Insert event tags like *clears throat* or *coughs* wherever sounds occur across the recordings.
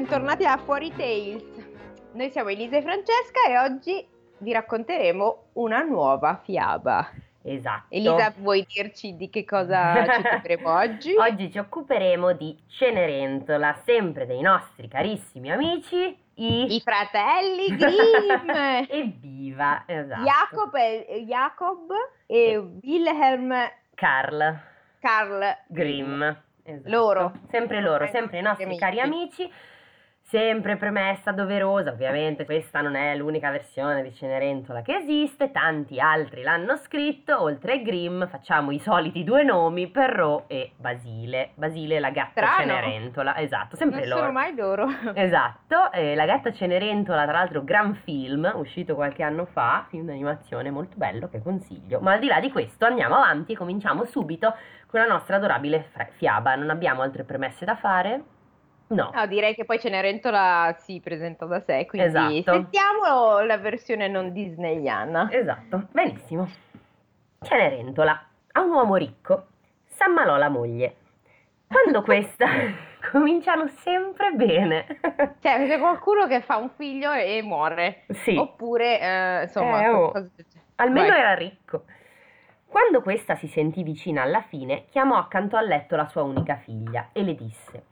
bentornati a Fuori Tales. Noi siamo Elisa e Francesca e oggi vi racconteremo una nuova fiaba. Esatto. Elisa, vuoi dirci di che cosa *laughs* ci occuperemo oggi? Oggi ci occuperemo di Cenerentola, sempre dei nostri carissimi amici, i, I fratelli *laughs* Grimm. Evviva, esatto. Jacob e, Jacob e Wilhelm Carl Karl Grimm. Esatto. Loro. Sempre loro, Eh, sempre i nostri amici. cari amici. Sempre premessa doverosa, ovviamente questa non è l'unica versione di Cenerentola che esiste, tanti altri l'hanno scritto, oltre a Grimm facciamo i soliti due nomi, Perrault e Basile. Basile la gatta Strano. Cenerentola, esatto, sempre Non loro. sono mai loro. *laughs* Esatto, eh, La gatta Cenerentola, tra l'altro gran film, uscito qualche anno fa, film d'animazione molto bello che consiglio. Ma al di là di questo andiamo avanti e cominciamo subito con la nostra adorabile fra- fiaba. Non abbiamo altre premesse da fare? No. No, direi che poi Cenerentola si presenta da sé, quindi Esatto. sentiamo la versione non disneyana. Esatto, benissimo. Cenerentola ha un uomo ricco, s'ammalò la moglie. Quando questa *laughs* cominciano sempre bene. Cioè, c'è qualcuno che fa un figlio e muore. sì. Oppure, eh, insomma, Eh, oh. qualcosa- Almeno Vai. era ricco. Quando questa si sentì vicina alla fine, chiamò accanto al letto la sua unica figlia e le disse: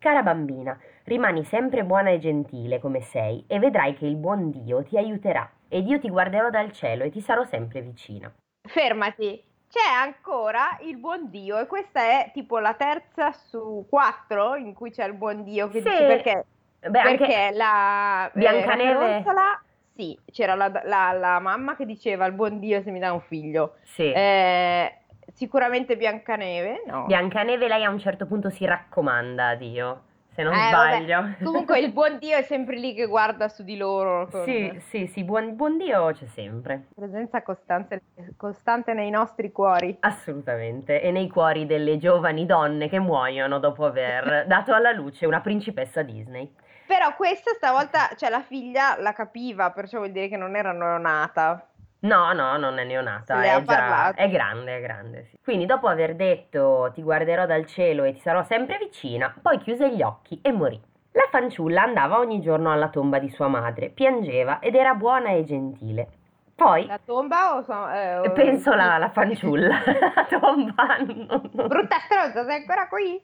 Cara bambina, rimani sempre buona e gentile come sei e vedrai che il buon Dio ti aiuterà ed io ti guarderò dal cielo e ti sarò sempre vicina. Fermati. C'è ancora il buon Dio e questa è tipo la terza su quattro in cui c'è il buon Dio che Sì. dice perché, Beh, perché la eh, Biancaneve- Raffaellola- sì, c'era la, la- la mamma che diceva il buon Dio se mi dà un figlio. sì. Eh, sicuramente Biancaneve, no. Biancaneve lei a un certo punto si raccomanda a Dio, se non Eh, sbaglio. vabbè. Comunque il buon Dio è sempre lì che guarda su di loro con Sì, sì, sì, buon, buon Dio c'è sempre. presenza costante, costante nei nostri cuori. Assolutamente, e nei cuori delle giovani donne che muoiono dopo aver *laughs* dato alla luce una principessa Disney. Però questa stavolta, cioè la figlia la capiva, perciò vuol dire che non era neonata. No, no, non è neonata, è già, è grande, è grande. sì. Quindi dopo aver detto ti guarderò dal cielo e ti sarò sempre vicina, poi chiuse gli occhi e morì. La fanciulla andava ogni giorno alla tomba di sua madre, piangeva ed era buona e gentile. Poi, La tomba o... so- eh, o- penso la, la fanciulla, *laughs* *laughs* la tomba... non- non- Brutta stronza, sei ancora qui?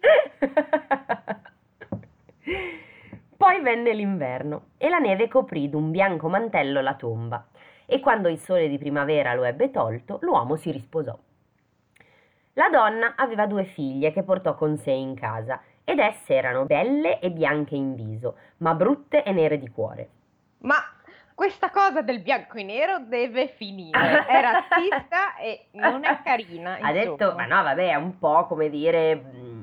Poi venne l'inverno e la neve coprì d'un bianco mantello la tomba e quando il sole di primavera lo ebbe tolto, l'uomo si risposò. La donna aveva due figlie che portò con sé in casa ed esse erano belle e bianche in viso, ma brutte e nere di cuore. Ma questa cosa del bianco e nero deve finire. È razzista e non è carina. Ha detto, insomma. ma no, vabbè, è un po' come dire mm,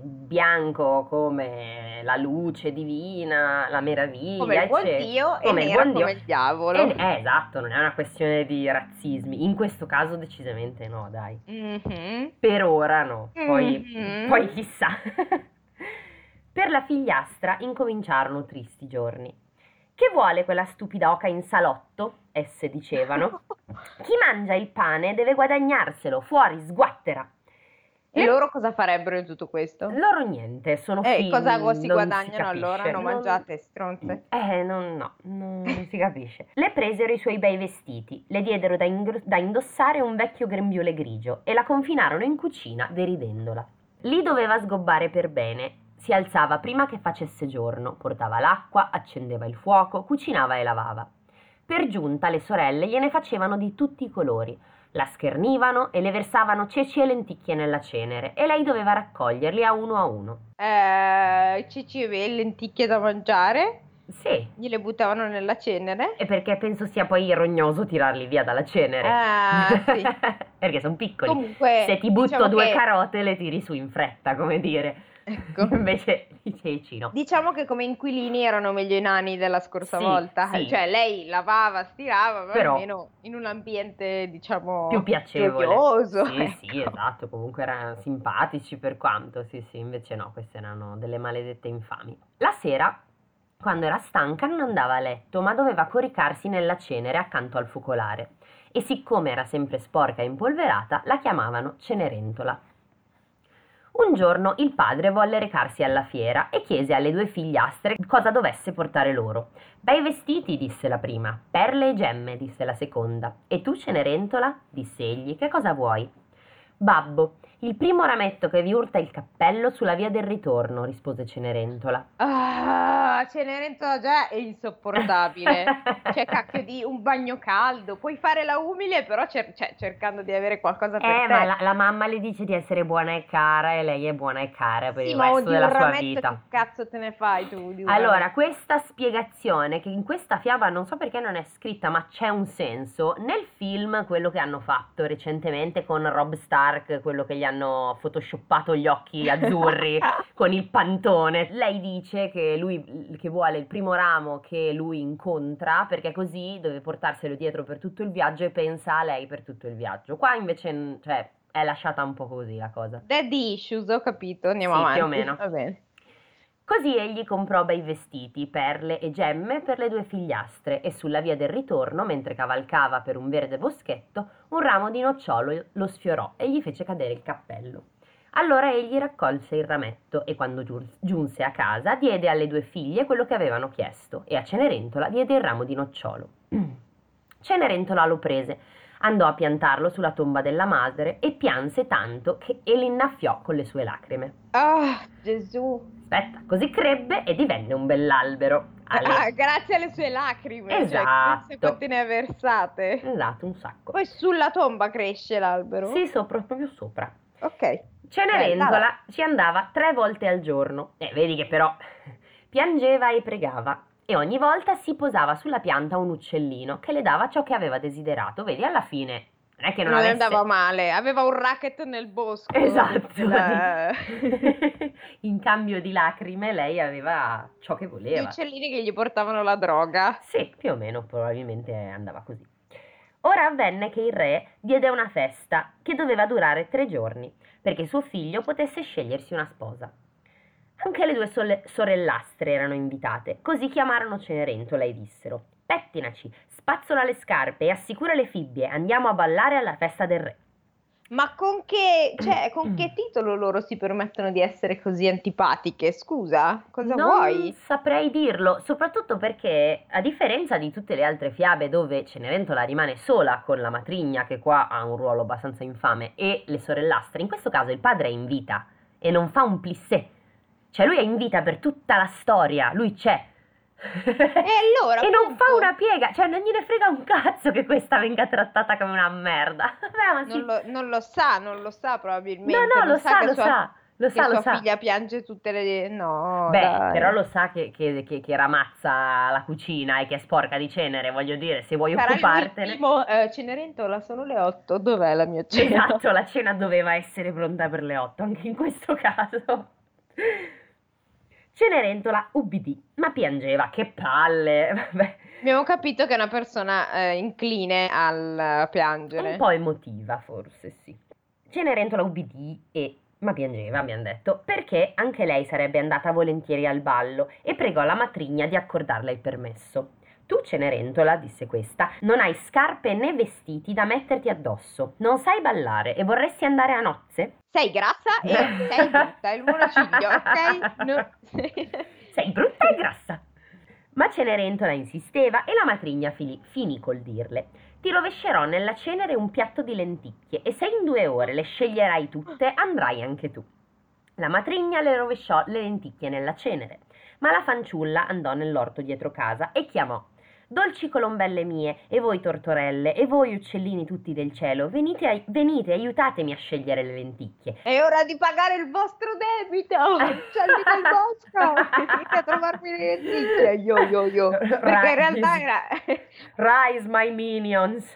bianco come la luce divina, la meraviglia, Come il buon eccetera. Dio e Come il nero buon Dio. come il diavolo. Eh, eh, esatto, non è una questione di razzismi. In questo caso decisamente no, dai. Mhm. Per ora no, poi, Mhm. poi chissà. *laughs* per la figliastra incominciarono tristi giorni. Che vuole quella stupida oca in salotto? Esse dicevano. *laughs* Chi mangia il pane deve guadagnarselo, fuori, sguattera. E loro cosa farebbero di tutto questo? Loro niente, sono Eh, figli, cosa si non si guadagnano allora? capisce. Non mangiate stronze. Eh, non, no, non, non si capisce. Le presero i suoi bei vestiti, le diedero da, ingr- da indossare un vecchio grembiule grigio e la confinarono in cucina deridendola. Lì doveva sgobbare per bene. Si alzava prima che facesse giorno, portava l'acqua, accendeva il fuoco, cucinava e lavava. Per giunta le sorelle gliene facevano di tutti i colori. La schernivano e le versavano ceci e lenticchie nella cenere e lei doveva raccoglierli a uno a uno. Eh, cici e lenticchie da mangiare, Sì, gliele buttavano nella cenere. E perché penso sia poi rognoso tirarli via dalla cenere. Ah, sì. *laughs* perché sono piccoli. Comunque, Se ti butto diciamo due che- carote le tiri su in fretta, come dire. Ecco. *laughs* Invece i ceci no. Diciamo che come inquilini erano meglio i nani della scorsa Sì, volta, sì. cioè lei lavava, stirava, ma Però- almeno in un ambiente diciamo Più piacevole. gioioso. Sì, ecco. sì, esatto. Comunque erano simpatici per quanto. Sì, sì, invece no, queste erano delle maledette infami. La sera, quando era stanca, non andava a letto, ma doveva coricarsi nella cenere accanto al focolare. E siccome era sempre sporca e impolverata, la chiamavano Cenerentola. Un giorno il padre volle recarsi alla fiera e chiese alle due figliastre cosa dovesse portare loro. Bei vestiti, disse la prima. Perle e gemme, disse la seconda. E tu, Cenerentola? disse egli, che cosa vuoi? Babbo, il primo rametto che vi urta il cappello sulla via del ritorno, rispose Cenerentola. Ah, Cenerentola già è insopportabile. *laughs* C'è cacchio di un bagno caldo, puoi fare la umile, però cer- cioè, cercando di avere qualcosa per eh, te. ma la, la, mamma le dice di essere buona e cara e lei è buona e cara per sì, il resto della sua vita. Che cazzo te ne fai tu? allora, rametto? questa spiegazione che in questa fiaba non so perché non è scritta, ma c'è un senso. Nel film, quello che hanno fatto recentemente con Rob Stark, quello che gli hanno photoshoppato gli occhi azzurri *laughs* con il pantone. Lei dice che lui che vuole il primo ramo che lui incontra perché così deve portarselo dietro per tutto il viaggio e pensa a lei per tutto il viaggio. Qua invece, cioè, è lasciata un po' così la cosa. Daddy issues, ho capito, andiamo Sì, avanti. più o meno. Va bene. Così egli comprò bei vestiti, perle e gemme per le due figliastre e sulla via del ritorno, mentre cavalcava per un verde boschetto, un ramo di nocciolo lo sfiorò e gli fece cadere il cappello. Allora egli raccolse il rametto e quando giunse a casa diede alle due figlie quello che avevano chiesto e a Cenerentola diede il ramo di nocciolo. *clears throat* Cenerentola lo prese, andò a piantarlo sulla tomba della madre e pianse tanto che e l'innaffiò con le sue lacrime. Ah, Gesù. Aspetta, così crebbe e divenne un bell'albero. Alle... Ah, *laughs* grazie alle sue lacrime. Esatto. Cioè, quante ne ha versate. Esatto, un sacco. Poi sulla tomba cresce l'albero. Sì, sopra, proprio sopra. Ok. Cenerentola ci andava tre volte al giorno. E vedi che però *laughs* piangeva e pregava. E ogni volta si posava sulla pianta un uccellino che le dava ciò che aveva desiderato. Vedi, alla fine non è che non, non avesse... andava male, aveva un racket nel bosco. Esatto. La- *laughs* In cambio di lacrime lei aveva ciò che Gli voleva. uccellini che gli portavano la droga. Sì, più o meno, probabilmente andava così. Ora avvenne che il re diede una festa che doveva durare tre giorni, perché suo figlio potesse scegliersi una sposa. Anche le due sole- sorellastre erano invitate, così chiamarono Cenerentola e dissero: Pettinaci, spazzola le scarpe e assicura le fibbie, andiamo a ballare alla festa del re. Ma con che, cioè, con che *clears throat* titolo loro si permettono di essere così antipatiche? Scusa, cosa non vuoi? saprei dirlo, soprattutto perché, a differenza di tutte le altre fiabe dove Cenerentola rimane sola con la matrigna, che qua ha un ruolo abbastanza infame, e le sorellastre, in questo caso il padre è in vita e non fa un plissé. Cioè lui è in vita per tutta la storia, lui c'è. E allora, *laughs* e non fa una piega, cioè non gliene frega un cazzo che questa venga trattata come una merda. *laughs* Vabbè, ma sì. non lo, non lo sa, non lo sa probabilmente. No, no, non lo sa, che lo sua, sa, lo sa, lo sua sa. figlia piange tutte le... No, Beh, dai. però lo sa che, che, che, che ramazza la cucina e che è sporca di cenere, voglio dire, se vuoi Sarà occupartene. l'ultimo, eh, Cenerentola, sono le 8, dov'è la mia cena? Esatto, la cena doveva essere pronta per le 8, anche in questo *laughs* caso. Cenerentola ubbidì, ma piangeva, che palle. *laughs* Vabbè, Abbiamo capito che è una persona eh, incline al piangere. un po' emotiva forse, sì. Cenerentola ubbidì e ma piangeva, abbiamo detto, perché anche lei sarebbe andata volentieri al ballo e pregò la matrigna di accordarle il permesso. Tu, Cenerentola, disse questa, non hai scarpe né vestiti da metterti addosso, non sai ballare e vorresti andare a nozze? Sei grassa e sei brutta, il monocinio, *laughs* ok? No. *laughs* Sei brutta e grassa. Ma Cenerentola insisteva e la matrigna fili- finì col dirle: Ti rovescerò nella cenere un piatto di lenticchie e se in due ore le sceglierai tutte, andrai anche tu. La matrigna le rovesciò le lenticchie nella cenere, ma la fanciulla andò nell'orto dietro casa e chiamò: Dolci colombelle mie, e voi tortorelle, e voi uccellini tutti del cielo, venite, ai- venite, aiutatemi a scegliere le lenticchie. È ora di pagare il vostro debito, uccelli del bosco, venite a trovarmi le lenticchie, io, io, io, perché in realtà era... Rise my minions.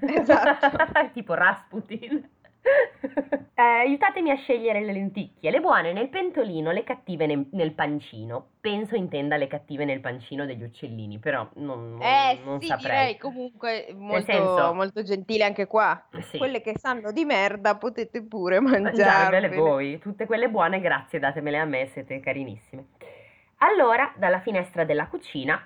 Esatto. *laughs* tipo Rasputin. Eh, aiutatemi a scegliere le lenticchie, le buone nel pentolino, le cattive nel, nel pancino. Penso intenda le cattive nel pancino degli uccellini, però non, non- Eh non sì, saprei. direi comunque molto, senso- molto gentile anche qua. Sì. Quelle che sanno di merda potete pure mangiarvele. voi, tutte quelle buone, grazie, datemele a me, siete carinissime. Allora, dalla finestra della cucina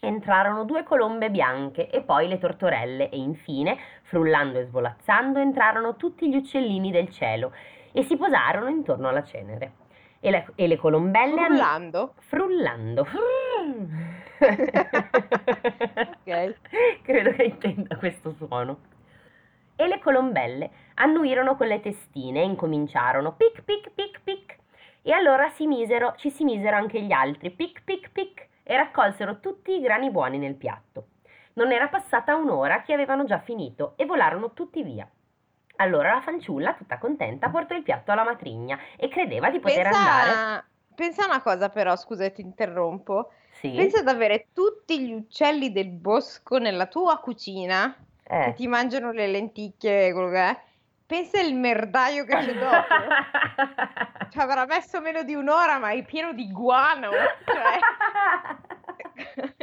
entrarono due colombe bianche e poi le tortorelle e infine, frullando e svolazzando, entrarono tutti gli uccellini del cielo. e si posarono intorno alla cenere. E le, e le colombelle... Frullando? Frullando. *laughs* Ok. *laughs* Credo che intenda questo suono. E le colombelle annuirono con le testine e incominciarono pic pic pic pic. E allora si misero, ci si misero anche gli altri pic pic pic e raccolsero tutti i grani buoni nel piatto. Non era passata un'ora che avevano già finito e volarono tutti via. Allora la fanciulla, tutta contenta, portò il piatto alla matrigna e credeva di poter andare. Pensa, pensa a una cosa però, scusa, ti interrompo. Sì, Pensa ad avere tutti gli uccelli del bosco nella tua cucina che eh. ti mangiano le lenticchie, quello che è. Pensa il merdaio che c'è dopo. *laughs* Ci avrà messo meno di un'ora, ma è pieno di guano. Cioè,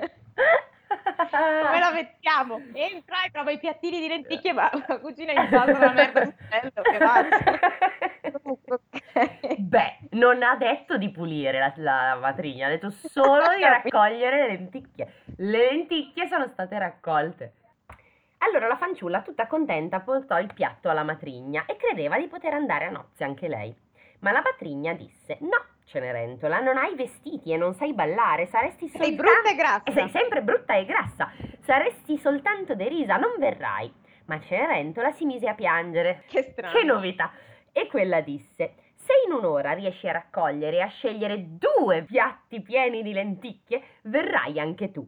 *laughs* come la mettiamo? Entra e trova i piattini di lenticchie, ma la cucina in salsa una merda d'uccello, che. *laughs* Beh, non ha detto di pulire la, la lavatrigna, ha detto solo di raccogliere le lenticchie. Le lenticchie sono state raccolte. Allora la fanciulla, tutta contenta, portò il piatto alla matrigna e credeva di poter andare a nozze anche lei. Ma la matrigna disse: No, Cenerentola, non hai vestiti e non sai ballare, saresti Sei soltanto. brutta e grassa. Sei sempre brutta e grassa, saresti soltanto derisa, non verrai. Ma Cenerentola si mise a piangere. Che strano. Che novità! E quella disse: Se in un'ora riesci a raccogliere e a scegliere due piatti pieni di lenticchie, verrai anche tu.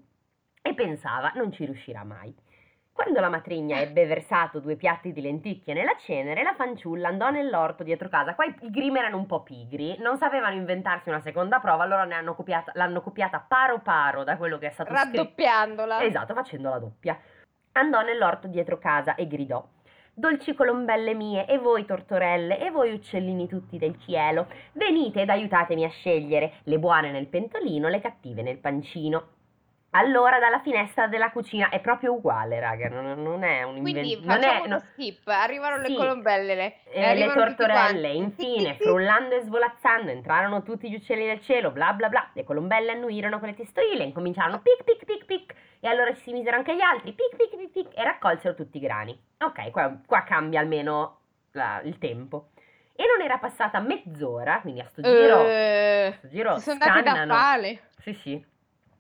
E pensava: Non ci riuscirà mai. Quando la matrigna ebbe versato due piatti di lenticchie nella cenere, la fanciulla andò nell'orto dietro casa. Qua i, Grimm erano un po' pigri, non sapevano inventarsi una seconda prova, allora ne hanno copiata- l'hanno copiata paro paro da quello che è stato scritto. Raddoppiandola. Esatto, facendo la doppia. Andò nell'orto dietro casa e gridò: Dolci colombelle mie, e voi tortorelle, e voi uccellini tutti del cielo, venite ed aiutatemi a scegliere le buone nel pentolino, le cattive nel pancino. Allora dalla finestra della cucina è proprio uguale, raga, non, non è un Quindi invento. non facciamo è, uno no- skip, arrivano Sì. le colombelle le, eh, e le tortorelle, infine, *laughs* frullando e svolazzando, entrarono tutti gli uccelli del cielo, bla bla bla. Le colombelle annuirono con le testorile, incominciarono pic pic pic pic, e allora ci si misero anche gli altri, pic pic pic pic, e raccolsero tutti i grani. Ok, qua, qua cambia almeno la- il tempo. E non era passata mezz'ora, quindi a sto giro, Eh, sto giro si sono dati da scannano. pale. Sì, sì.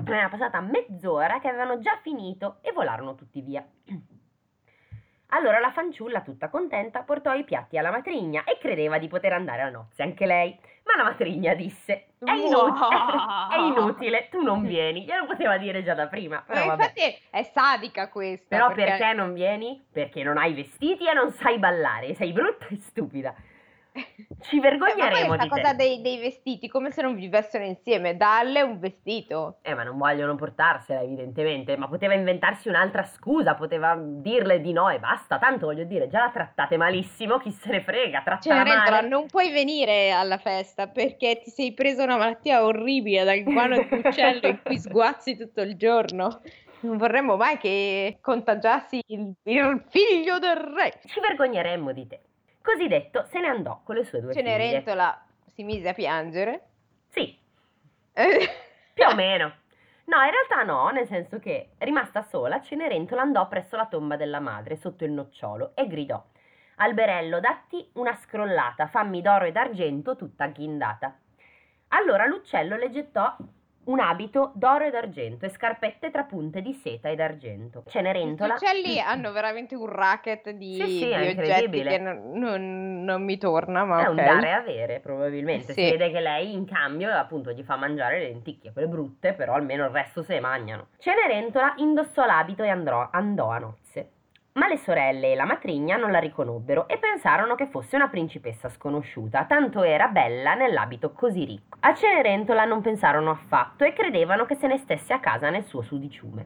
Non era passata mezz'ora che avevano già finito e volarono tutti via. *clears throat* Allora la fanciulla, tutta contenta, portò i piatti alla matrigna e credeva di poter andare a nozze anche lei. Ma la matrigna disse: È, inutile, Wow. *laughs* è inutile, tu non vieni. Glielo poteva dire già da prima. Però, Ma vabbè. infatti è sadica questa. Però perché non vieni? Perché non hai vestiti e non sai ballare. Sei brutta e stupida. Ci vergogneremo Eh, ma di cosa dei, dei vestiti, come se non vivessero insieme, dalle un vestito. Eh, ma non vogliono portarsela, evidentemente. Ma poteva inventarsi un'altra scusa, poteva dirle di no e basta. Tanto voglio dire, già la trattate malissimo, chi se ne frega, trattala Cenerentola, male. non puoi venire alla festa perché ti sei presa una malattia orribile dal guano d'uccello in cui sguazzi tutto il giorno. Non vorremmo mai che contagiassi il, il figlio del re. Ci vergogneremmo di te. Così detto, se ne andò con le sue due figlie. Cenerentola si mise a piangere. Sì, *laughs* più o meno. No, in realtà no, nel senso che, rimasta sola, Cenerentola andò presso la tomba della madre, sotto il nocciolo, e gridò: Alberello, datti una scrollata, fammi d'oro e d'argento tutta agghindata. Allora l'uccello le gettò un abito d'oro e d'argento e scarpette tra punte di seta e d'argento. Gli Cenerentola. uccelli *clears throat* hanno veramente un racket di, Sì, sì, di oggetti che non, non- non mi torna, ma È un ok. dare e avere, probabilmente. Sì. Si vede che lei in cambio, appunto, gli fa mangiare le lenticchie, quelle brutte, però almeno il resto se le mangiano. Cenerentola indossò l'abito e andrò- andò a nozze. Ma le sorelle e la matrigna non la riconobbero e pensarono che fosse una principessa sconosciuta, tanto era bella nell'abito così ricco. A Cenerentola non pensarono affatto e credevano che se ne stesse a casa nel suo sudiciume.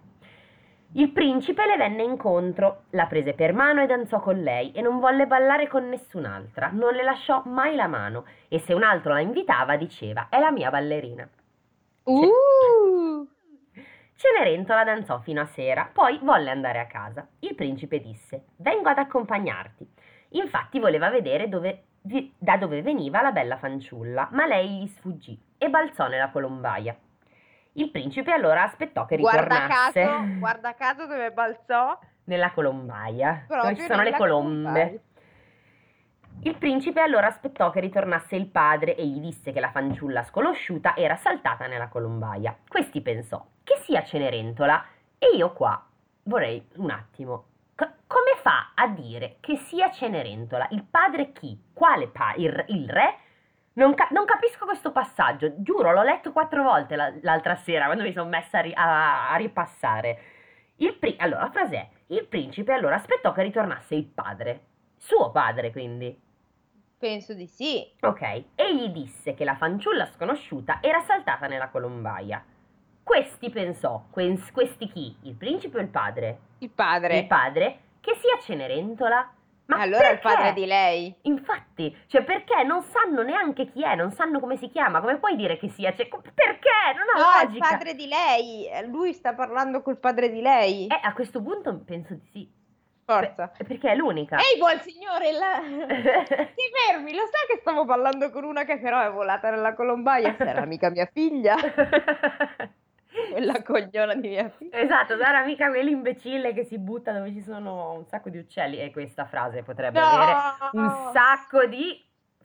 Il principe le venne incontro, la prese per mano e danzò con lei e non volle ballare con nessun'altra, non le lasciò mai la mano e se un altro la invitava diceva è la mia ballerina. Uh, Cenerentola danzò fino a sera, poi volle andare a casa. Il principe disse vengo ad accompagnarti. Infatti voleva vedere dove- di- da dove veniva la bella fanciulla, ma lei gli sfuggì e balzò nella colombaia. Il principe allora aspettò che guarda ritornasse caso, guarda caso dove balzò nella colombaia, proprio dove ci sono le colombe. colombaia. Il principe allora aspettò che ritornasse il padre e gli disse che la fanciulla sconosciuta era saltata nella colombaia. Questi pensò, che sia Cenerentola? E io qua vorrei un attimo. C- come fa a dire che sia Cenerentola? Il padre chi? Quale padre? Il, il, re? Non, ca- non, capisco questo passaggio, giuro, l'ho letto quattro volte la- l'altra sera quando mi sono messa a, ri- a-, a ripassare. Pri- allora, la frase è: Il principe allora aspettò che ritornasse il padre. Suo padre, quindi. Penso di sì. Ok, e gli disse che la fanciulla sconosciuta era saltata nella colombaia. Questi pensò, questi chi? Il principe o il padre? Il padre. Il padre, che sia Cenerentola. Ma allora perché? il padre di lei. Infatti, cioè perché non sanno neanche chi è, non sanno come si chiama, come puoi dire che sia? Cioè, perché? Non ha no, logica. il padre di lei, lui sta parlando col padre di lei. Eh, a questo punto penso di sì. Forza. Per, perché è l'unica. Ehi, buon signore, la... *laughs* ti fermi, lo sai che stavo parlando con una che però è volata nella colombaia? Sarà mica mia figlia. *laughs* Quella cogliona di mia figlia. Esatto, sarà mica quell'imbecille che si butta dove ci sono un sacco di uccelli. E questa frase potrebbe no! avere un sacco di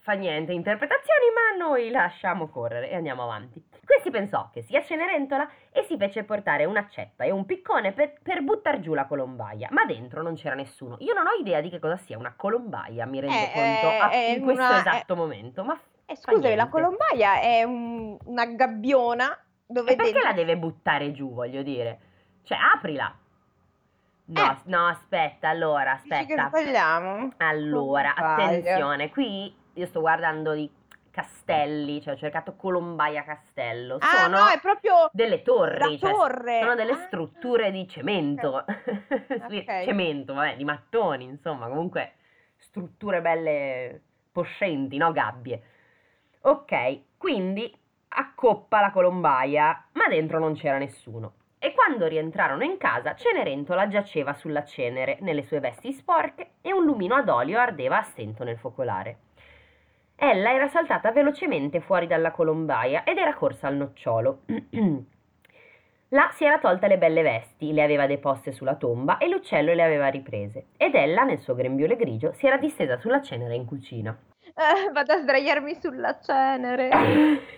fa niente interpretazioni, ma noi lasciamo correre e andiamo avanti. Questi pensò che sia Cenerentola e si fece portare un'accetta e un piccone per, per buttar giù la colombaia, ma dentro non c'era nessuno. Io non ho idea di che cosa sia una colombaia, mi rendo Eh, conto eh, a- in questo una- esatto momento, ma Eh, scusami, la colombaia è un- una gabbiona dove E perché dentro- la deve buttare giù, voglio dire? Cioè, aprila. No, Eh. no, aspetta, allora, Dici che aspetta. sbagliamo? Allora, attenzione, qui io sto guardando di castelli, cioè ho cercato Colombaia Castello. Ah, Sono no, è proprio delle torri, cioè, torre. sono delle Ah. strutture di cemento. *laughs* Sì, Ok. Cemento, vabbè, di mattoni, insomma, comunque strutture belle poscenti, no? Gabbie. Ok, quindi accoppa la colombaia, ma dentro non c'era nessuno. E quando rientrarono in casa, Cenerentola giaceva sulla cenere, nelle sue vesti sporche, e un lumino ad olio ardeva a stento nel focolare. Ella era saltata velocemente fuori dalla colombaia ed era corsa al nocciolo. *clears throat* Là si era tolta le belle vesti, le aveva deposte sulla tomba e l'uccello le aveva riprese. Ed ella, nel suo grembiule grigio, si era distesa sulla cenere in cucina. Eh, vado a sdraiarmi sulla cenere.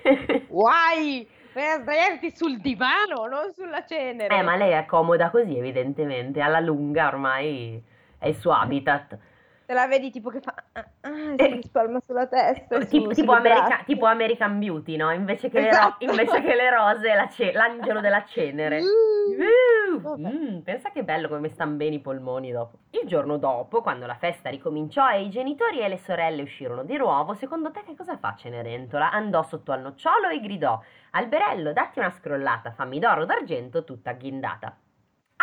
*laughs* Guai! Vai a sdraiarti sul divano, non sulla cenere. Eh, ma lei è comoda così, evidentemente. Alla lunga ormai è il suo habitat. Te la vedi tipo che fa... Ah, ah, si rispalma sulla testa. e Tipo, su- tipo America- tipo American Beauty, no? Invece che, le, ro- Esatto. invece che le rose, la ce- l'angelo della cenere. Uh. Uh, mm, pensa che bello come stanno bene i polmoni dopo. Il giorno dopo, quando la festa ricominciò e i genitori e le sorelle uscirono di nuovo, secondo te che cosa fa Cenerentola? Andò sotto al nocciolo e gridò: Alberello, datti una scrollata, fammi d'oro d'argento tutta agghindata.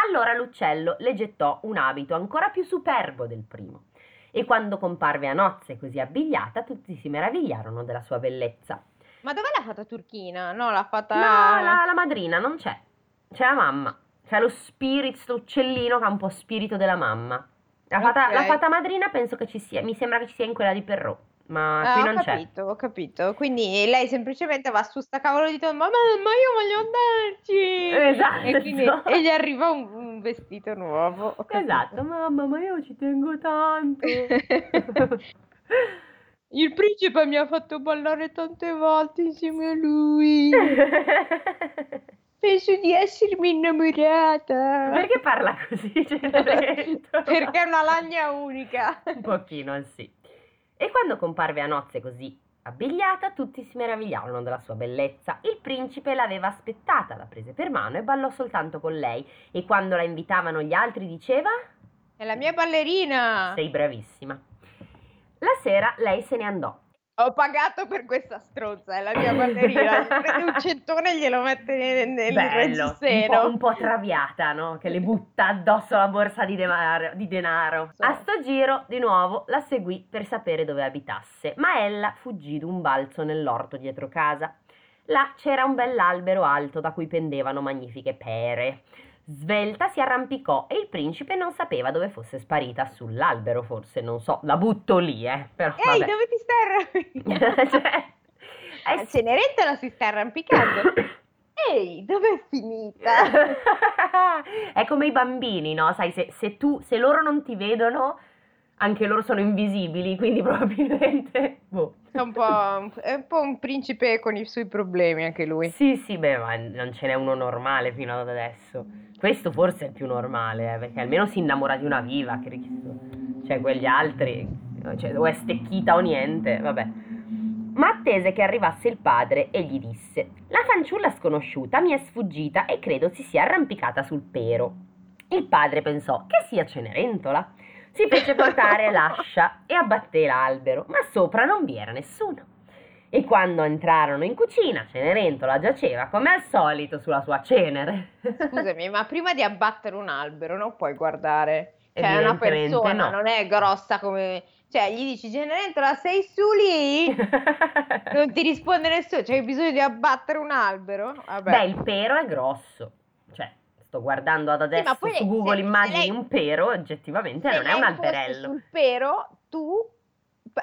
Allora l'uccello le gettò un abito ancora più superbo del primo. E quando comparve a nozze così abbigliata, tutti si meravigliarono della sua bellezza. Ma dov'è la fata turchina? No, l'ha fatta... No, la, la madrina non c'è. C'è la mamma. C'è lo spirit, sto uccellino che ha un po' spirito della mamma. La fata, Ok. la fata madrina penso che ci sia, mi sembra che ci sia in quella di Perrault, ma Ah, qui ho non c'è. capito, ho capito. Quindi lei semplicemente va su sta cavolo di tomba, ma, ma io voglio andarci! Esatto. E, quindi, e gli arriva un, un vestito nuovo. ho. Esatto, mamma, ma io ci tengo tanto. *laughs* Il principe mi ha fatto ballare tante volte insieme a lui. *laughs* Penso di essermi innamorata. Perché parla così? *laughs* Perché è una lagna unica. Un pochino, sì. E quando comparve a nozze così abbigliata, tutti si meravigliarono della sua bellezza. Il principe l'aveva aspettata, la prese per mano e ballò soltanto con lei. E quando la invitavano gli altri diceva: È la mia ballerina. Sei bravissima. La sera lei se ne andò. Ho pagato per questa stronza, è la mia. *laughs* Prende un centone glielo mette nel, Bello, un reggiseno. po', un po' traviata, no? Che le butta addosso la borsa di, denaro- di denaro. Sì. A sto giro, di nuovo, la seguì per sapere dove abitasse, ma ella fuggì d'un balzo nell'orto dietro casa. Là c'era un bell'albero alto da cui pendevano magnifiche pere. Svelta si arrampicò e il principe non sapeva dove fosse sparita sull'albero, forse, non so, la butto lì, eh. Però, Ehi, vabbè. dove ti stai arrampicando? *laughs* cioè, eh. Cenerentola si sta arrampicando. *coughs* Ehi, dove è finita? *laughs* è come i bambini, no? Sai, se, se tu, se loro non ti vedono, anche loro sono invisibili, quindi *laughs* probabilmente... Boh. È un, è un po' un principe con i suoi problemi anche lui. Sì, sì, beh, ma non ce n'è uno normale fino ad adesso. Questo forse è il più normale, eh, perché almeno si innamora di una viva, Cristo. Cioè, quegli altri, cioè, o è stecchita o niente, vabbè. Ma attese che arrivasse il padre e gli disse: La fanciulla sconosciuta mi è sfuggita e credo si sia arrampicata sul pero. Il padre pensò che sia Cenerentola si fece portare l'ascia e abbatté l'albero, ma sopra non vi era nessuno. E quando entrarono in cucina, Cenerentola giaceva come al solito sulla sua cenere. Scusami, ma prima di abbattere un albero non puoi guardare. Cioè, una persona no. non è grossa come. Cioè, gli dici Cenerentola, sei su lì? *laughs* non ti risponde nessuno. C'hai bisogno di abbattere un albero? Vabbè. Beh, il pero è grosso. Cioè, sto guardando ad adesso sì, su Google immagini lei, un pero, oggettivamente non è un alberello. sul pero, tu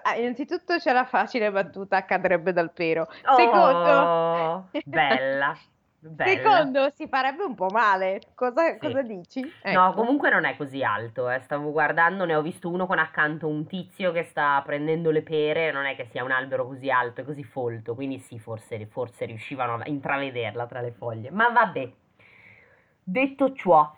ah, innanzitutto c'è la facile battuta cadrebbe dal pero. Oh, Secondo, *laughs* bella. Bella. Secondo, si farebbe un po' male. Cosa, sì. cosa dici? Ecco. No, comunque non è così alto. Eh. Stavo guardando, ne ho visto uno con accanto un tizio che sta prendendo le pere. Non è che sia un albero così alto e così folto. Quindi sì, forse, forse riuscivano a intravederla tra le foglie. Ma vabbè, Detto ciò,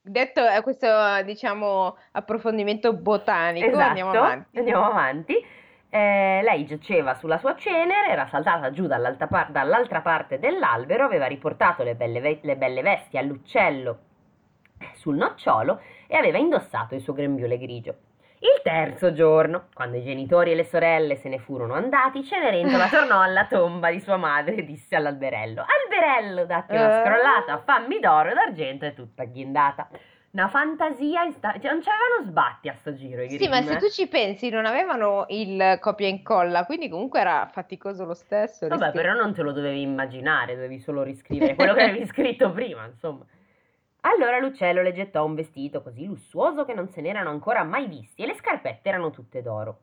detto eh, questo diciamo approfondimento botanico, esatto, andiamo avanti. Andiamo avanti. Eh, lei giaceva sulla sua cenere, era saltata giù dall'altra, par- dall'altra parte dell'albero, aveva riportato le belle, ve- le belle vesti all'uccello sul nocciolo e aveva indossato il suo grembiule grigio. Il terzo giorno, quando i genitori e le sorelle se ne furono andati, Cenerentola tornò alla tomba di sua madre e disse all'alberello: Alberello, datti una eh? scrollata, fammi d'oro e d'argento e tutta ghiandata. Una fantasia, sta... cioè, non c'avevano sbatti a sto giro. I sì, Grimm, ma se tu ci pensi, non avevano il copia e incolla, quindi comunque era faticoso lo stesso. Vabbè, però non te lo dovevi immaginare, dovevi solo riscrivere quello che *laughs* avevi scritto prima, insomma. Allora l'uccello le gettò un vestito così lussuoso che non se n'erano ancora mai visti e le scarpette erano tutte d'oro.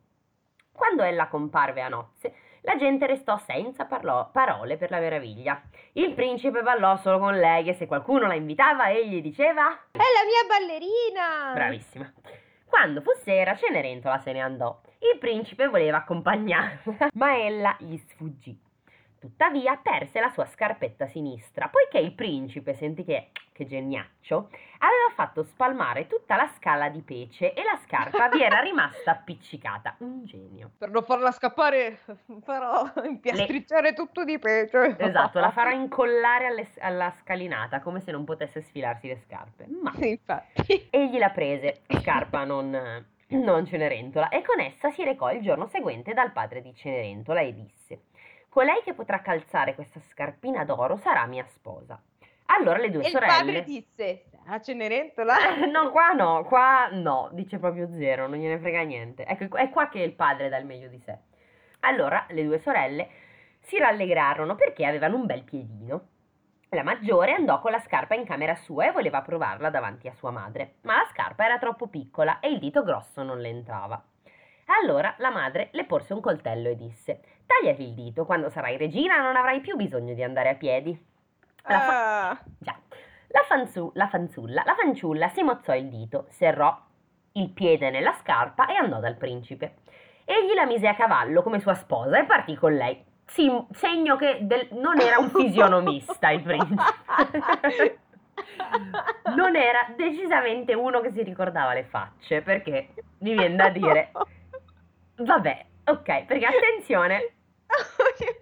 Quando ella comparve a nozze, la gente restò senza parlo- parole per la meraviglia. Il principe ballò solo con lei e se qualcuno la invitava egli diceva È la mia ballerina! Bravissima. Quando fu sera Cenerentola se ne andò. Il principe voleva accompagnarla, *laughs* ma ella gli sfuggì. Tuttavia perse la sua scarpetta sinistra, poiché il principe sentì che, che geniaccio, aveva fatto spalmare tutta la scala di pece e la scarpa vi era *laughs* rimasta appiccicata. Un genio. Per non farla scappare farò impiastricciare Le... tutto di pece. Esatto, la farò *laughs* incollare alle, alla scalinata come se non potesse sfilarsi le scarpe. Ma sì, infatti. Egli la prese, scarpa non non Cenerentola, e con essa si recò il giorno seguente dal padre di Cenerentola e disse Colei che potrà calzare questa scarpina d'oro sarà mia sposa. Allora le due e sorelle. Il padre disse: A Cenerentola? *laughs* no, qua no, qua no, dice proprio zero, non gliene frega niente. Ecco, è qua che il padre dà il meglio di sé. Allora le due sorelle si rallegrarono perché avevano un bel piedino. La maggiore andò con la scarpa in camera sua e voleva provarla davanti a sua madre, ma la scarpa era troppo piccola e il dito grosso non le entrava. Allora la madre le porse un coltello e disse: Tagliati il dito, quando sarai regina non avrai più bisogno di andare a piedi. La, fa-. Già. La, fanzu- la fanzulla, la fanciulla si mozzò il dito, serrò il piede nella scarpa e andò dal principe. Egli la mise a cavallo come sua sposa e partì con lei. Sì, segno che del- non era un fisionomista il principe. *laughs* non era decisamente uno che si ricordava le facce, perché mi viene da dire Vabbè, ok, perché attenzione. *laughs*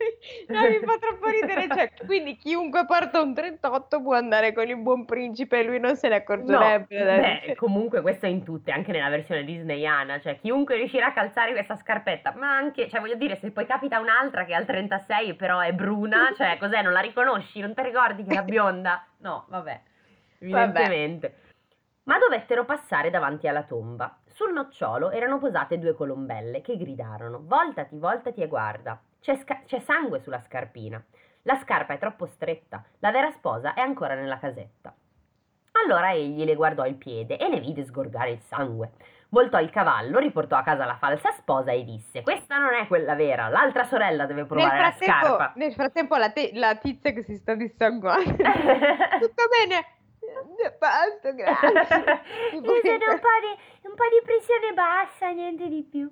no, mi fa troppo ridere, cioè, quindi chiunque porta un 38 può andare con il buon principe e lui non se ne accorgerebbe. No, beh, comunque questo è in tutte, anche nella versione disneyana, cioè chiunque riuscirà a calzare questa scarpetta, ma anche, cioè voglio dire, se poi capita un'altra che al 36 però è bruna, *laughs* cioè cos'è, non la riconosci, non ti ricordi che è bionda? No, vabbè, evidentemente. Vabbè. Ma dovettero passare davanti alla tomba. Sul nocciolo erano posate due colombelle che gridarono: Voltati, voltati e guarda. C'è, sca- c'è sangue sulla scarpina. La scarpa è troppo stretta. La vera sposa è ancora nella casetta. Allora egli le guardò il piede e ne vide sgorgare il sangue. Voltò il cavallo, riportò a casa la falsa sposa e disse: Questa non è quella vera, l'altra sorella deve provare la scarpa. Nel frattempo, la, te- la tizia che si sta dissanguando. *laughs* Tutto bene? Basta, grazie. *laughs* Mi sono un po' di, un po' di pressione bassa, niente di più.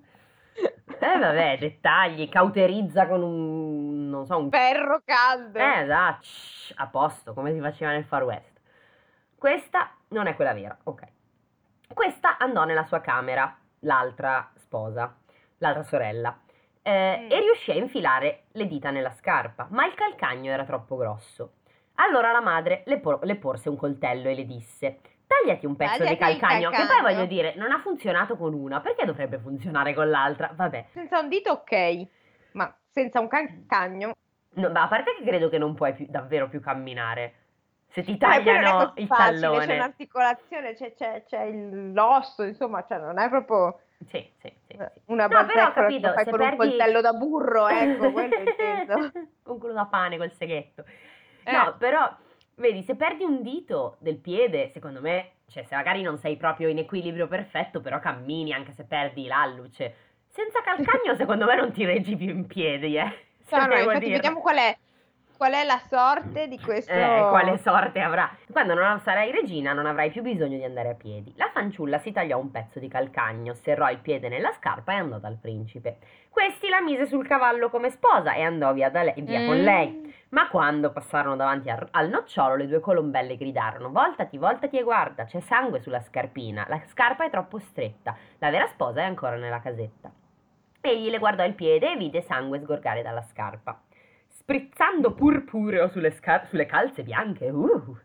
Eh vabbè, dettagli, cauterizza con un, non so, un... Ferro caldo. Eh, esatto, a posto, come si faceva nel Far West. Questa non è quella vera, ok. Questa andò nella sua camera, l'altra sposa, l'altra sorella, eh, Mm. e riuscì a infilare le dita nella scarpa, ma il calcagno era troppo grosso. Allora la madre le, por- le porse un coltello e le disse: Tagliati un pezzo di Tagliati il calcagno, che poi calcagno." voglio dire, non ha funzionato con una, perché dovrebbe funzionare con l'altra? Vabbè, Senza un dito ok, ma senza un calcagno. No, ma a parte che credo che non puoi più, davvero più camminare. Se ti è tagliano il facile, C'è tallone. un'articolazione, c'è, c'è, c'è il- l'osso, insomma, cioè non è proprio Sì, sì, sì. una No, però ho che capito, fai se con un perdi- coltello da burro, ecco, quello *laughs* intendo. Con quello da pane, col seghetto. Eh. No, però, vedi, se perdi un dito del piede, secondo me, cioè se magari non sei proprio in equilibrio perfetto, però cammini anche se perdi l'alluce. Senza calcagno, *laughs* secondo me, non ti reggi più in piedi, eh. Se No, no, infatti dire. vediamo qual è, qual è la sorte di questo... Eh, quale sorte avrà? Quando non sarai regina non avrai più bisogno di andare a piedi. La fanciulla si tagliò un pezzo di calcagno, serrò il piede nella scarpa e andò dal principe. Questi la mise sul cavallo come sposa e andò via, da lei, via con Mm. lei. Ma quando passarono davanti al, al nocciolo, le due colombelle gridarono: Voltati, voltati e guarda, c'è sangue sulla scarpina. La scarpa è troppo stretta. La vera sposa è ancora nella casetta. Egli le guardò il piede e vide sangue sgorgare dalla scarpa. Sprizzando purpureo sulle, scar- sulle calze bianche. uh.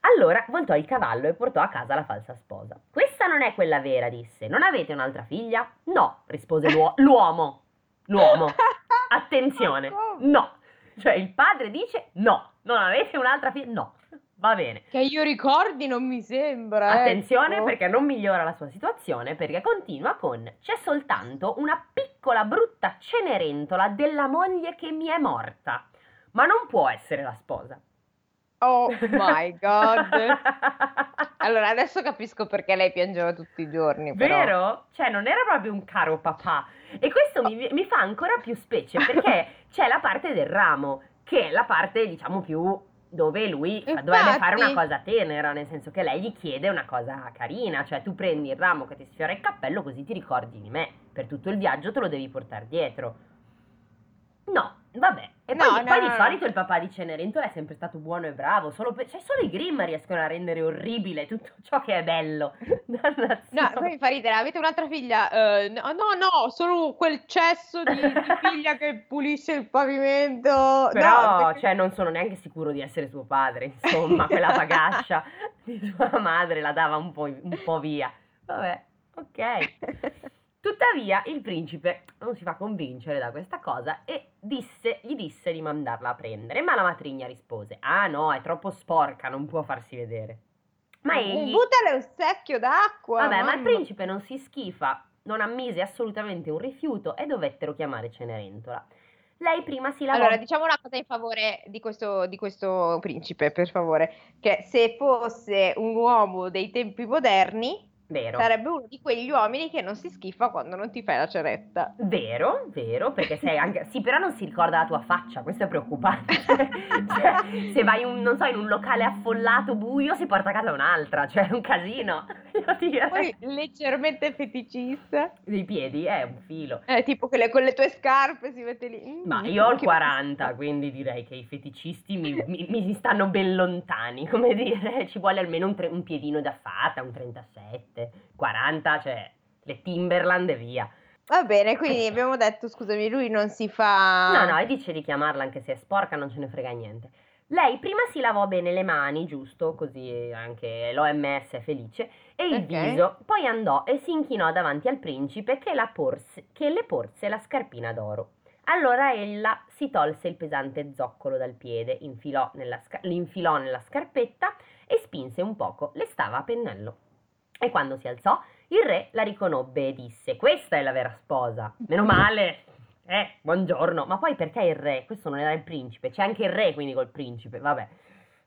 Allora voltò il cavallo e portò a casa la falsa sposa. Questa non è quella vera, disse. Non avete un'altra figlia? No, rispose l'uo- *laughs* l'uomo. L'uomo. *laughs* Attenzione. No. Cioè il padre dice no. Non avete un'altra figlia? No. Va bene. Che io ricordi non mi sembra. Attenzione ecco. perché non migliora la sua situazione perché continua con c'è soltanto una piccola brutta cenerentola della moglie che mi è morta, ma non può essere la sposa. Oh my god. *laughs* Allora, adesso capisco perché lei piangeva tutti i giorni, però. Vero? Cioè non era proprio un caro papà e questo mi, mi fa ancora più specie perché c'è la parte del ramo che è la parte diciamo più dove lui Infatti. dovrebbe fare una cosa tenera, nel senso che lei gli chiede una cosa carina, cioè tu prendi il ramo che ti sfiora il cappello così ti ricordi di me, per tutto il viaggio te lo devi portare dietro. No, vabbè. E No, poi, no, poi no, di solito il papà di Cenerentola è sempre stato buono e bravo, solo per- cioè solo i Grimm riescono a rendere orribile tutto ciò che è bello. *laughs* No, poi mi fa ridere, avete un'altra figlia? Eh, no, no, solo quel cesso di, di *laughs* figlia che pulisce il pavimento. Però, no, perché- cioè, non sono neanche sicuro di essere suo padre, insomma, quella *laughs* pagascia di sua madre la dava un po', un po' via. Vabbè, ok. Tuttavia, il principe non si fa convincere da questa cosa e disse, gli disse di mandarla a prendere, ma la matrigna rispose: Ah no, è troppo sporca, non può farsi vedere. Ma egli. Buttale un secchio d'acqua. Vabbè, ma il mamma. principe non si schifa, non ammise assolutamente un rifiuto e dovettero chiamare Cenerentola. Lei prima si lavò. Allora, diciamo una cosa in favore di questo, di questo principe, per favore, che se fosse un uomo dei tempi moderni, Vero. sarebbe uno di quegli uomini che non si schifa quando non ti fai la ceretta. Vero, vero, perché sei anche... *laughs* Sì, però non si ricorda la tua faccia, questo è preoccupante. *laughs* cioè, se vai, un, non so, in un locale affollato, buio, si porta a casa un'altra, cioè è un casino. *laughs* Poi leggermente feticista, Dei piedi è un filo. eh, tipo che le- con le tue scarpe si mette lì. Mm, Ma io ho il che- 40, quindi direi che i feticisti mi, mi- mi stanno ben lontani, come dire, ci vuole almeno un, tre- un piedino da fata, un 37, 40, cioè le Timberland e via. Va bene, quindi abbiamo detto, scusami, lui non si fa... No, no, e dice di chiamarla anche se è sporca, non ce ne frega niente. Lei prima si lavò bene le mani, giusto? Così anche l'OMS è felice. E il Ok. viso. Poi andò e si inchinò davanti al principe che, la porse- che le porse la scarpina d'oro. Allora ella si tolse il pesante zoccolo dal piede, infilò nella l'infilò nella scarpetta e spinse un poco. Le stava a pennello. E quando si alzò, il re la riconobbe e disse: Questa è la vera sposa. Meno male. Eh, buongiorno. Ma poi perché il re? Questo non era il principe. C'è anche il re quindi col principe. Vabbè.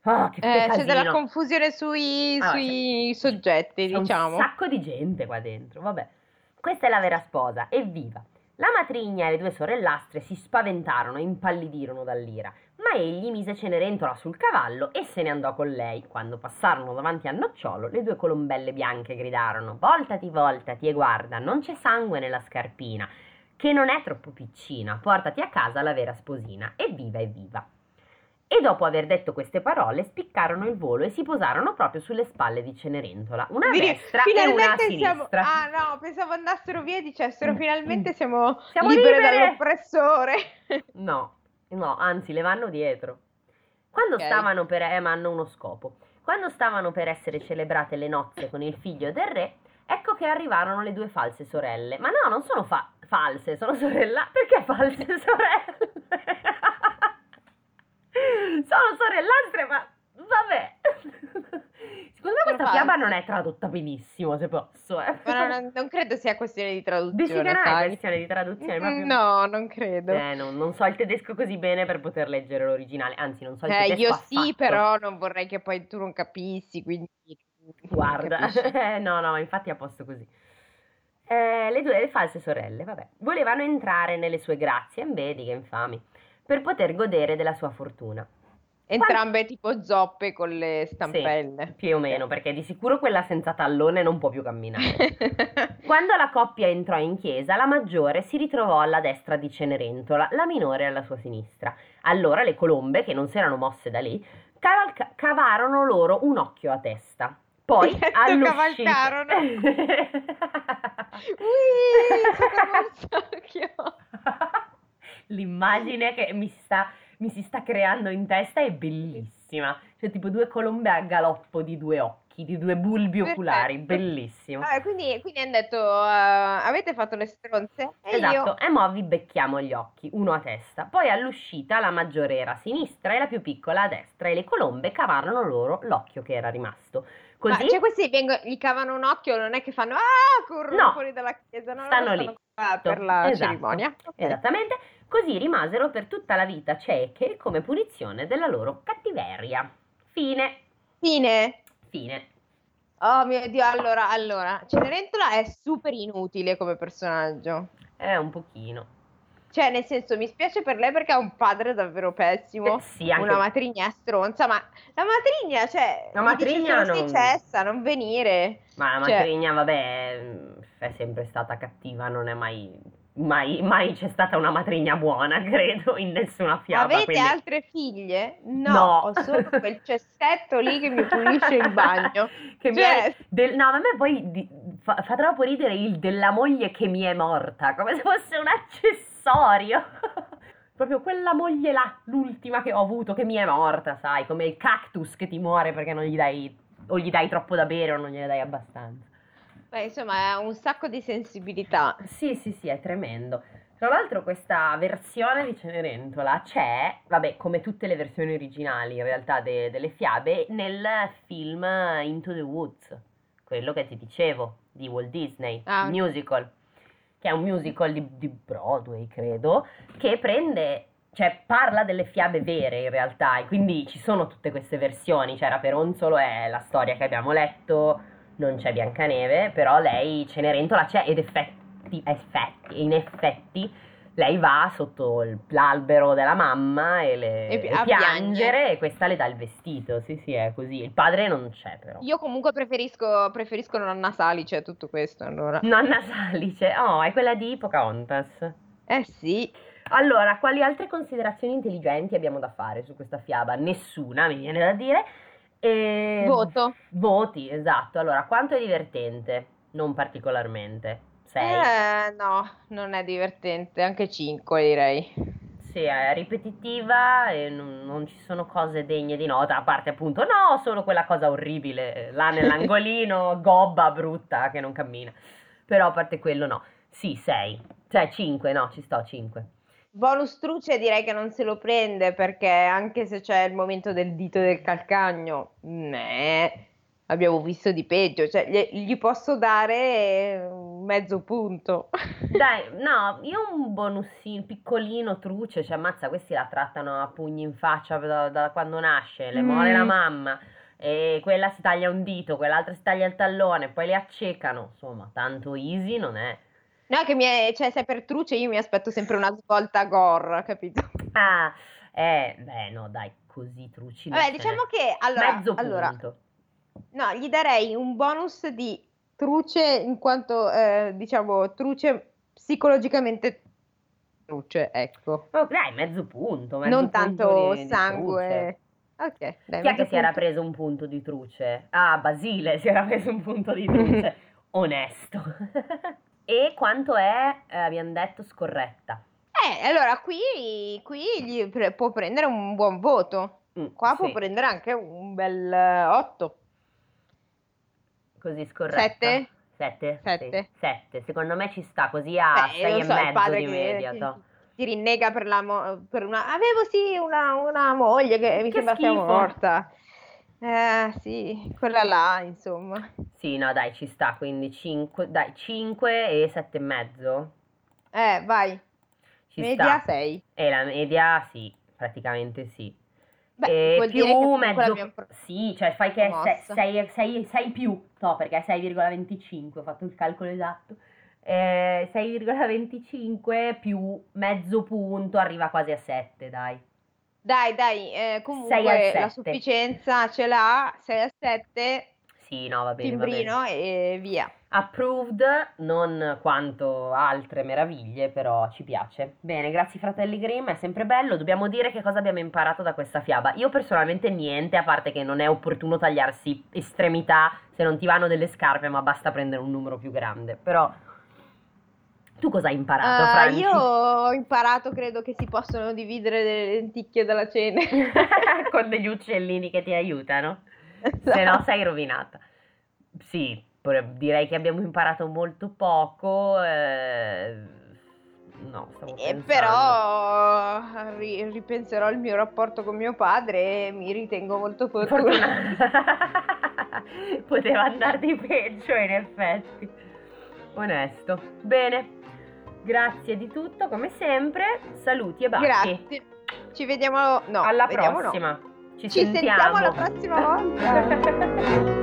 Ah, che, Eh, c'è della confusione sui, Ah, sui soggetti, C'è diciamo. un sacco di gente qua dentro. Vabbè. Questa è la vera sposa. Evviva. La matrigna e le due sorellastre si spaventarono e impallidirono dall'ira. Ma egli mise Cenerentola sul cavallo e se ne andò con lei. Quando passarono davanti a Nocciolo, le due colombelle bianche gridarono: Voltati, voltati e guarda, non c'è sangue nella scarpina, che non è troppo piccina, portati a casa la vera sposina. Evviva, evviva! E dopo aver detto queste parole, spiccarono il volo e si posarono proprio sulle spalle di Cenerentola, una a destra e una a sinistra. Siamo... Ah no, pensavo andassero via e dicessero finalmente siamo, Siamo libere, libere! dall'oppressore. No, no, anzi, le vanno dietro. Quando Ok. stavano per... Eh, ma hanno uno scopo. Quando stavano per essere celebrate le nozze con il figlio del re, ecco che arrivarono le due false sorelle. Ma no, non sono fa- false, sono sorella... Perché false *laughs* sorelle? sono sorellastre, ma... Vabbè. Secondo me questa fiaba non è tradotta benissimo, se posso. Eh. Ma non, non credo sia questione di traduzione. Dici che non è sai. questione di traduzione, Mm, proprio... No, non credo. Eh, non, non so il tedesco così bene per poter leggere l'originale, anzi non so il Eh, tedesco io sì, affatto. però non vorrei che poi tu non capissi, quindi... Guarda, *laughs* eh, no, no, infatti a posto così. Eh, le due le false sorelle, vabbè, volevano entrare nelle sue grazie, vedi che infami, per poter godere della sua fortuna. Entrambe tipo zoppe con le stampelle. Più o meno, perché di sicuro quella senza tallone non può più camminare. *laughs* Quando la coppia entrò in chiesa, la maggiore si ritrovò alla destra di Cenerentola, la minore alla sua sinistra. Allora le colombe, che non si erano mosse da lì, cavalca- cavarono loro un occhio a testa. Poi *laughs* all'uscita... cavalcarono? Ui, *laughs* un sacchio. L'immagine che mi sta, mi si sta creando in testa è bellissima. Cioè, tipo due colombe a galoppo di due occhi, di due bulbi oculari, Perfetto. bellissimo. Ah, quindi, quindi hanno detto, eh, avete fatto le stronze? E Esatto, io... e mo vi becchiamo gli occhi, uno a testa. Poi all'uscita la maggiore era a sinistra e la più piccola a destra e le colombe cavarono loro l'occhio che era rimasto. Ma Così cioè questi vengono, gli cavano un occhio, non è che fanno ah, corrono No. fuori dalla chiesa, no, Stanno lì. qua per la Esatto. cerimonia. Ok. Esattamente, così rimasero per tutta la vita cieche come punizione della loro cattiveria. Fine, Fine. fine. Oh mio Dio, allora, allora, Cenerentola è super inutile come personaggio. È un pochino. Cioè, nel senso, mi spiace per lei perché ha un padre davvero pessimo. Eh, sì, anche Una matrigna stronza, ma la matrigna, cioè, La dice matrigna solo non- sei cessa, non venire. Ma la Cioè- matrigna, vabbè, mm, è sempre stata cattiva, non è mai... Mai, mai c'è stata una matrigna buona, *laughs* credo, in nessuna fiaba. Avete quindi- altre figlie? No, No. ho solo quel cessetto lì che mi pulisce il bagno. *laughs* Che mi Cioè- è- del- no, a me poi di- fa, fa troppo ridere il della moglie che mi è morta, come se fosse un accessorio. *laughs* Proprio quella moglie là, l'ultima che ho avuto, che mi è morta, sai, come il cactus che ti muore perché non gli dai, o gli dai troppo da bere o non gliene dai abbastanza. Beh, insomma, ha un sacco di sensibilità. Sì, sì, sì, è tremendo. Tra l'altro questa versione di Cenerentola c'è, vabbè, come tutte le versioni originali in realtà de- delle fiabe, nel film Into the Woods, quello che ti dicevo, di Walt Disney, Ah. musical, che è un musical di, di Broadway, credo, che prende, cioè parla delle fiabe vere in realtà, e quindi ci sono tutte queste versioni, cioè Raperonzolo è la storia che abbiamo letto, non c'è Biancaneve, però lei Cenerentola c'è ed effetti, effetti, in effetti lei va sotto l'albero della mamma e, le, E e a piangere e questa le dà il vestito, sì sì è così, il padre non c'è però. Io comunque preferisco, preferisco Nonna Salice, tutto questo, allora. Nonna Salice, oh è quella di Pocahontas. Eh sì. Allora, quali altre considerazioni intelligenti abbiamo da fare su questa fiaba? Nessuna, mi viene da dire. E... Voto. Voti, esatto. Allora, quanto è divertente? Non particolarmente. 6. Eh, no, non è divertente, anche 5 direi. Sì, è ripetitiva e non, non ci sono cose degne di nota, a parte appunto, no, solo quella cosa orribile là nell'angolino, *laughs* gobba, brutta, che non cammina. Però a parte quello no. Sì, 6. Cioè 5, no, ci sto, 5. Bonus truce direi che non se lo prende perché anche se c'è il momento del dito del calcagno, ne, abbiamo visto di peggio, cioè gli, gli posso dare un mezzo punto. *laughs* Dai, no, io un bonusino piccolino, truce, cioè ammazza, questi la trattano a pugni in faccia da, da quando nasce, le muore Mm. la mamma, e quella si taglia un dito, quell'altra si taglia il tallone, poi le accecano, insomma, tanto easy non è. No, che mi è, cioè se per truce io mi aspetto sempre una svolta gore, capito? Ah, Eh, beh, no, dai, così truci. Vabbè, diciamo che allora, Mezzo allora, punto. no, gli darei un bonus di truce in quanto, eh, diciamo, truce psicologicamente truce, ecco. Oh, dai, mezzo punto. Mezzo Non punto tanto di- di sangue. Ok, dai. Chi è che si era punto. preso un punto di truce? Ah, Basile si era preso un punto di truce. *laughs* Onesto. E quanto è, eh, abbiamo detto, scorretta? Eh, allora qui, qui pre- può prendere un buon voto. Mm, Qua può sì, prendere anche un bel 8. Così scorretta. Sette? Sette? Sette. Sì, sette. Secondo me ci sta così a Beh, sei lo e so, mezzo di media. che to. ti rinnega per, la mo- per una... Avevo sì una, una moglie che mi Che sembra sia morta. Eh, sì, quella là, insomma. Sì, no, dai, ci sta, quindi 5, dai, 5 e sette e mezzo. Eh, vai. Ci Media sta. 6. E la media, sì, praticamente sì. Beh, e più mezzo, pro- sì, cioè fai che promossa. 6 più, no, perché è 6,25, ho fatto il calcolo esatto. Eh, 6,25 più mezzo punto arriva quasi a 7, dai. Dai, dai, eh, comunque la sufficienza ce l'ha, 6 a 7, Sì, no, va bene, va bene. timbrino e via. Approved, non quanto altre meraviglie, però ci piace. Bene, grazie fratelli Grimm, è sempre bello. Dobbiamo dire che cosa abbiamo imparato da questa fiaba. Io personalmente niente, a parte che non è opportuno tagliarsi estremità se non ti vanno delle scarpe, ma basta prendere un numero più grande. Però tu cosa hai imparato, Ah, Franci? io ho imparato, credo che si possono dividere delle lenticchie dalla cena. *laughs* Con degli uccellini che ti aiutano. Se no sei rovinata. Sì, direi che abbiamo imparato molto poco. eh, No, stavo Eh, pensando. però ri- ripenserò al mio rapporto con mio padre e mi ritengo molto. Fortunata. *laughs* Poteva andarti peggio, in effetti. Onesto. Bene. Grazie di tutto, come sempre. Saluti e baci. Grazie. Ci vediamo, no, Alla vediamo no. prossima. Ci, Ci sentiamo sentiamo. la prossima volta. *laughs*